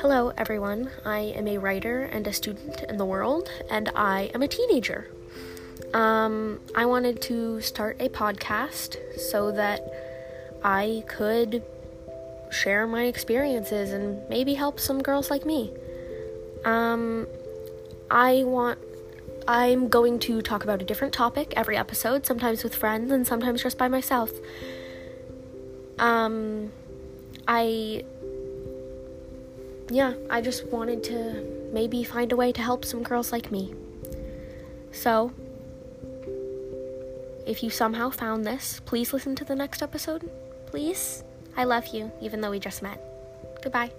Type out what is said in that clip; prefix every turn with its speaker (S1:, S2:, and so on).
S1: Hello, everyone. I am a writer and a student in the world, and I am a teenager. Um, I wanted to start a podcast so that I could share my experiences and maybe help some girls like me. Um, I want. I'm going to talk about a different topic every episode, sometimes with friends and sometimes just by myself. Um, I. Yeah, I just wanted to maybe find a way to help some girls like me. So, if you somehow found this, please listen to the next episode. Please? I love you, even though we just met. Goodbye.